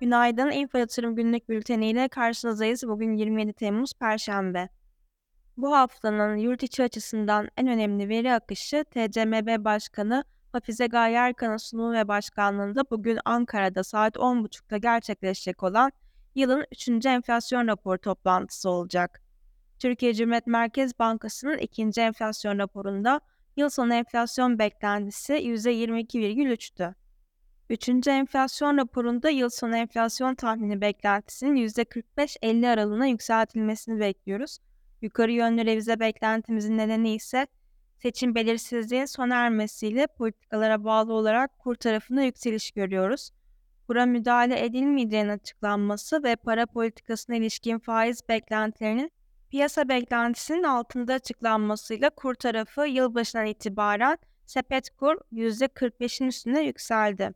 Günaydın. İnfo Yatırım Günlük Bülteni ile karşınızdayız. Bugün 27 Temmuz Perşembe. Bu haftanın yurt içi açısından en önemli veri akışı TCMB Başkanı Hafize Gaye Erkan'ın sunumu ve başkanlığında bugün Ankara'da saat 10.30'da gerçekleşecek olan yılın 3. enflasyon raporu toplantısı olacak. Türkiye Cumhuriyet Merkez Bankası'nın ikinci enflasyon raporunda yıl sonu enflasyon beklentisi %22,3'tü. Üçüncü enflasyon raporunda yıl sonu enflasyon tahmini beklentisinin %45-50 aralığına yükseltilmesini bekliyoruz. Yukarı yönlü revize beklentimizin nedeni ise seçim belirsizliğin sona ermesiyle politikalara bağlı olarak kur tarafında yükseliş görüyoruz. Kura müdahale edilmeyeceğinin açıklanması ve para politikasına ilişkin faiz beklentilerinin piyasa beklentisinin altında açıklanmasıyla kur tarafı yılbaşından itibaren sepet kur %45'in üstüne yükseldi.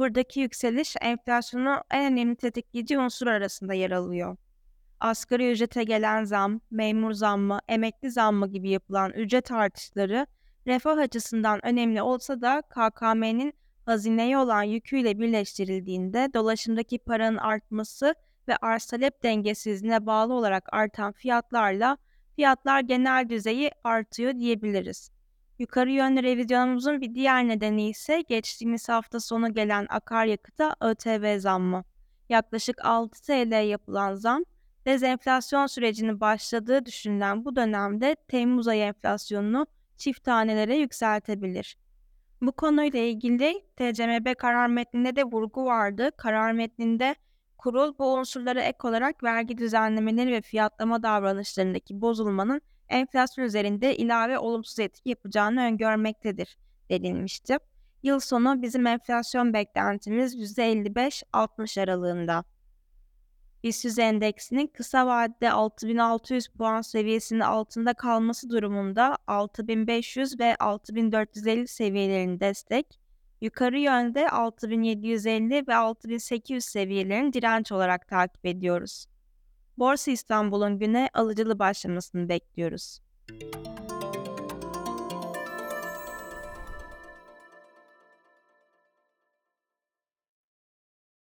Kurdaki yükseliş enflasyonu en önemli tetikleyici unsur arasında yer alıyor. Asgari ücrete gelen zam, memur zammı, emekli zammı gibi yapılan ücret artışları refah açısından önemli olsa da KKM'nin hazineye olan yüküyle birleştirildiğinde dolaşımdaki paranın artması ve arz talep dengesizliğine bağlı olarak artan fiyatlarla fiyatlar genel düzeyi artıyor diyebiliriz. Yukarı yönlü revizyonumuzun bir diğer nedeni ise geçtiğimiz hafta sonu gelen akaryakıta ÖTV zammı. Yaklaşık 6 TL yapılan zam, dezenflasyon sürecinin başladığı düşünülen bu dönemde Temmuz ayı enflasyonunu çift tanelere yükseltebilir. Bu konuyla ilgili TCMB karar metninde de vurgu vardı. Karar metninde kurul bu unsurlara ek olarak vergi düzenlemeleri ve fiyatlama davranışlarındaki bozulmanın enflasyon üzerinde ilave olumsuz etki yapacağını öngörmektedir denilmişti. Yıl sonu bizim enflasyon beklentimiz %55-60 aralığında. BIST endeksinin kısa vadede 6600 puan seviyesinin altında kalması durumunda 6500 ve 6450 seviyelerin destek, yukarı yönde 6750 ve 6800 seviyelerin direnç olarak takip ediyoruz. Borsa İstanbul'un güne alıcılı başlamasını bekliyoruz.